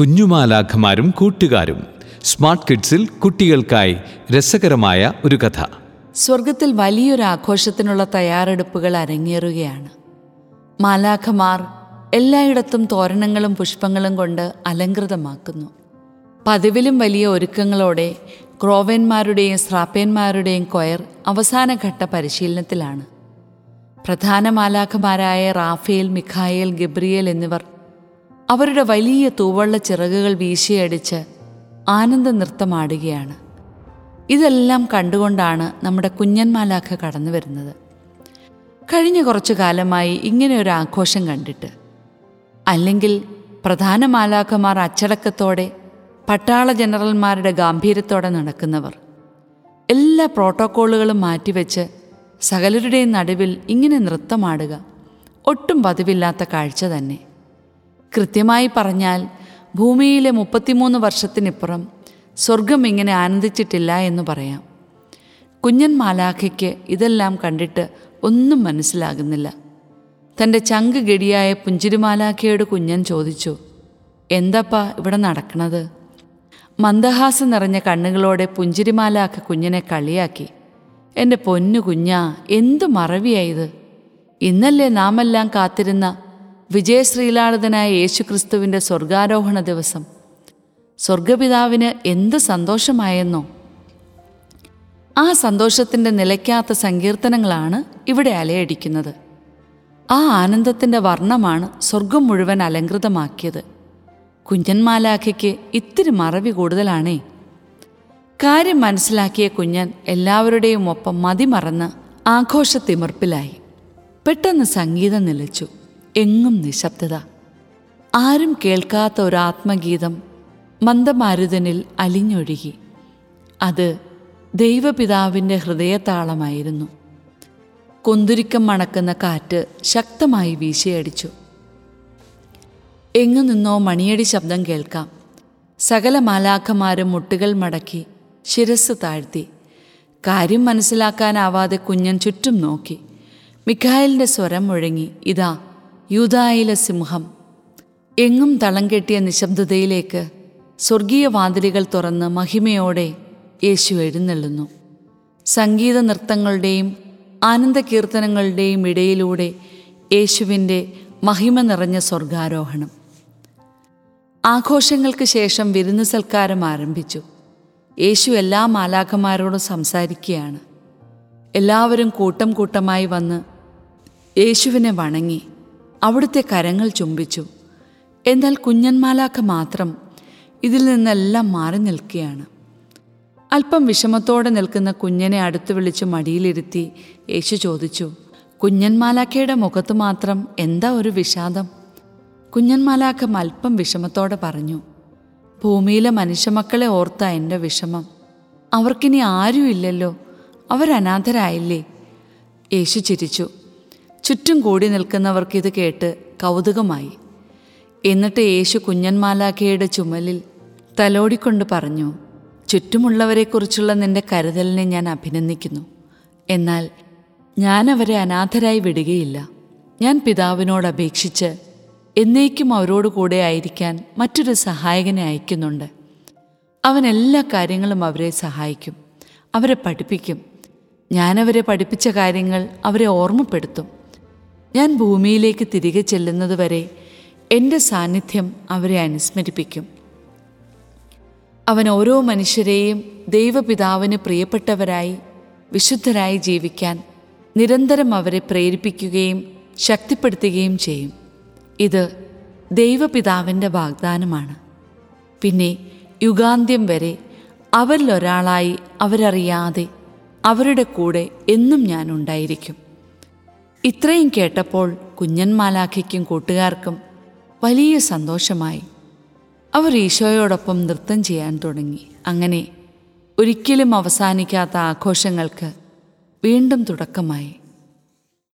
കുഞ്ഞുമാലാഖമാരും കൂട്ടുകാരും. സ്മാർട്ട് കിഡ്സിൽ കുട്ടികൾക്കായി രസകരമായ ഒരു കഥ. സ്വർഗത്തിൽ വലിയൊരു ആഘോഷത്തിനുള്ള തയ്യാറെടുപ്പുകൾ അരങ്ങേറുകയാണ്. മാലാഖമാർ എല്ലായിടത്തും തോരണങ്ങളും പുഷ്പങ്ങളും കൊണ്ട് അലങ്കൃതമാക്കുന്നു പതിവിലും വലിയ ഒരുക്കങ്ങളോടെ ക്രോവന്മാരുടെയും സ്രാപ്പേന്മാരുടെയും കൊയർ അവസാനഘട്ട പരിശീലനത്തിലാണ്. പ്രധാന മാലാഖമാരായ റാഫേൽ മിഖായേൽ ഗബ്രിയേൽ എന്നിവർ അവരുടെ വലിയ തൂവള്ള ചിറകുകൾ വീശിയടിച്ച് ആനന്ദ നൃത്തമാടുകയാണ് ഇതെല്ലാം കണ്ടുകൊണ്ടാണ് നമ്മുടെ കുഞ്ഞന്മാലാഖ കടന്നു വരുന്നത്. കഴിഞ്ഞ കുറച്ചു കാലമായി ഇങ്ങനെ ഒരു ആഘോഷം കണ്ടിട്ട്. അല്ലെങ്കിൽ പ്രധാന മാലാഖമാർ അച്ചടക്കത്തോടെ പട്ടാള ജനറൽമാരുടെ ഗാംഭീര്യത്തോടെ നടക്കുന്നവർ. എല്ലാ പ്രോട്ടോക്കോളുകളും മാറ്റിവെച്ച് സകലരുടെയും നടുവിൽ ഇങ്ങനെ നൃത്തമാടുക ഒട്ടും പതിവില്ലാത്ത കാഴ്ച തന്നെ. കൃത്യമായി പറഞ്ഞാൽ ഭൂമിയിലെ മുപ്പത്തിമൂന്ന് വർഷത്തിനിപ്പുറം സ്വർഗം ഇങ്ങനെ ആനന്ദിച്ചിട്ടില്ല എന്ന് പറയാം. കുഞ്ഞൻ മാലാഖയ്ക്ക് ഇതെല്ലാം കണ്ടിട്ട് ഒന്നും മനസ്സിലാകുന്നില്ല. തന്റെ ചങ്ക് ഗടിയായ പുഞ്ചിരിമാലാഖയോട് കുഞ്ഞൻ ചോദിച്ചു എന്തപ്പാ ഇവിടെ നടക്കണത്? മന്ദഹാസം നിറഞ്ഞ കണ്ണുകളോടെ പുഞ്ചിരിമാലാഖ കുഞ്ഞിനെ കളിയാക്കി എന്റെ പൊന്നു കുഞ്ഞാ എന്തു മറവിയായത് ഇന്നല്ലേ നാമെല്ലാം കാത്തിരുന്ന വിജയശ്രീലാളിതനായ യേശുക്രിസ്തുവിന്റെ സ്വർഗാരോഹണ ദിവസം. സ്വർഗപിതാവിന് എന്ത് സന്തോഷമായെന്നോ? ആ സന്തോഷത്തിന്റെ നിലയ്ക്കാത്ത സങ്കീർത്തനങ്ങളാണ് ഇവിടെ അലയടിക്കുന്നത്. ആ ആനന്ദത്തിന്റെ വർണമാണ് സ്വർഗം മുഴുവൻ അലങ്കൃതമാക്കിയത് കുഞ്ഞന്മാലാഖയ്ക്ക് ഇത്തിരി മറവി കൂടുതലാണേ. കാര്യം മനസ്സിലാക്കിയ കുഞ്ഞൻ എല്ലാവരുടെയും ഒപ്പം മതിമറന്ന് ആഘോഷത്തിമർപ്പിലായി. പെട്ടെന്ന് സംഗീതം നിലച്ചു. എങ്ങും നിശബ്ദത. ആരും കേൾക്കാത്ത ഒരു ആത്മഗീതം മന്ദമാരുതനിൽ അലിഞ്ഞൊഴുകി. അത് ദൈവപിതാവിന്റെ ഹൃദയതാളമായിരുന്നു കൊന്തുരിക്കം മണക്കുന്ന കാറ്റ് ശക്തമായി വീശിയടിച്ചു. എങ്ങു നിന്നോ മണിയടി ശബ്ദം കേൾക്കാം. സകല മാലാഖമാരും മുട്ടുകൾ മടക്കി ശിരസ് താഴ്ത്തി. കാര്യം മനസ്സിലാക്കാനാവാതെ കുഞ്ഞൻ ചുറ്റും നോക്കി. മിഖായലിന്റെ സ്വരം മുഴങ്ങി ഇതാ യൂതായിലെ സിംഹം. എങ്ങും തളം കെട്ടിയ നിശബ്ദതയിലേക്ക് സ്വർഗീയ വാതിലുകൾ തുറന്ന് മഹിമയോടെ യേശു എഴുന്നള്ളുന്നു. സംഗീത നൃത്തങ്ങളുടെയും ആനന്ദ കീർത്തനങ്ങളുടെയും ഇടയിലൂടെ യേശുവിന്റെ മഹിമ നിറഞ്ഞ സ്വർഗാരോഹണം. ആഘോഷങ്ങൾക്ക് ശേഷം വിരുന്ന് സൽക്കാരം ആരംഭിച്ചു. യേശു എല്ലാ മാലാഖമാരോടും സംസാരിക്കുകയാണ്. എല്ലാവരും കൂട്ടം കൂട്ടമായി വന്ന് യേശുവിനെ വണങ്ങി. അവിടുത്തെ കരങ്ങൾ ചുംബിച്ചു. എന്നാൽ കുഞ്ഞന്മാലാക്ക മാത്രം ഇതിൽ നിന്നെല്ലാം മാറി നിൽക്കുകയാണ്. അല്പം വിഷമത്തോടെ നിൽക്കുന്ന കുഞ്ഞനെ അടുത്ത് വിളിച്ച് മടിയിലിരുത്തി യേശു ചോദിച്ചു കുഞ്ഞന്മാലാക്കയുടെ മുഖത്ത് മാത്രം എന്താ ഒരു വിഷാദം? കുഞ്ഞന്മാലാക്കം അല്പം വിഷമത്തോടെ പറഞ്ഞു ഭൂമിയിലെ മനുഷ്യമക്കളെ ഓർത്ത എന്റെ വിഷമം. അവർക്കിനി ആരുമില്ലല്ലോ? അവരനാഥരായില്ലേ? യേശു ചിരിച്ചു ചുറ്റും കൂടി നിൽക്കുന്നവർക്കിത് കേട്ട് കൗതുകമായി. എന്നിട്ട് യേശു കുഞ്ഞന്മാലാഖയുടെ ചുമലിൽ തലോടിക്കൊണ്ട് പറഞ്ഞു ചുറ്റുമുള്ളവരെക്കുറിച്ചുള്ള നിന്റെ കരുതലിനെ ഞാൻ അഭിനന്ദിക്കുന്നു. എന്നാൽ ഞാൻ അവരെ അനാഥരായി വിടുകയില്ല. ഞാൻ പിതാവിനോട് അപേക്ഷിച്ച് എന്നേക്കും അവരോട് കൂടെ ആയിരിക്കാൻ മറ്റൊരു സഹായകനെ അയക്കുന്നുണ്ട്. അവൻ എല്ലാ കാര്യങ്ങളും അവരെ സഹായിക്കും. അവരെ പഠിപ്പിക്കും. ഞാനവരെ പഠിപ്പിച്ച കാര്യങ്ങൾ അവരെ ഓർമ്മപ്പെടുത്തും. ഞാൻ ഭൂമിയിലേക്ക് തിരികെ ചെല്ലുന്നതുവരെ എന്റെ സാന്നിധ്യം അവരെ അനുസ്മരിപ്പിക്കും. അവൻ ഓരോ മനുഷ്യരെയും ദൈവപിതാവിന് പ്രിയപ്പെട്ടവരായി വിശുദ്ധരായി ജീവിക്കാൻ നിരന്തരം അവരെ പ്രേരിപ്പിക്കുകയും ശക്തിപ്പെടുത്തുകയും ചെയ്യും. ഇത് ദൈവപിതാവിന്റെ വാഗ്ദാനമാണ്. പിന്നെ യുഗാന്ത്യം വരെ അവരിലൊരാളായി അവരറിയാതെ അവരുടെ കൂടെ എന്നും ഞാൻ ഉണ്ടായിരിക്കും. ഇത്രയും കേട്ടപ്പോൾ കുഞ്ഞൻ മാലാഖയ്ക്കും കൂട്ടുകാർക്കും വലിയ സന്തോഷമായി. അവർ ഈശോയോടൊപ്പം നൃത്തം ചെയ്യാൻ തുടങ്ങി. അങ്ങനെ ഒരിക്കലും അവസാനിക്കാത്ത ആഘോഷങ്ങൾക്ക് വീണ്ടും തുടക്കമായി.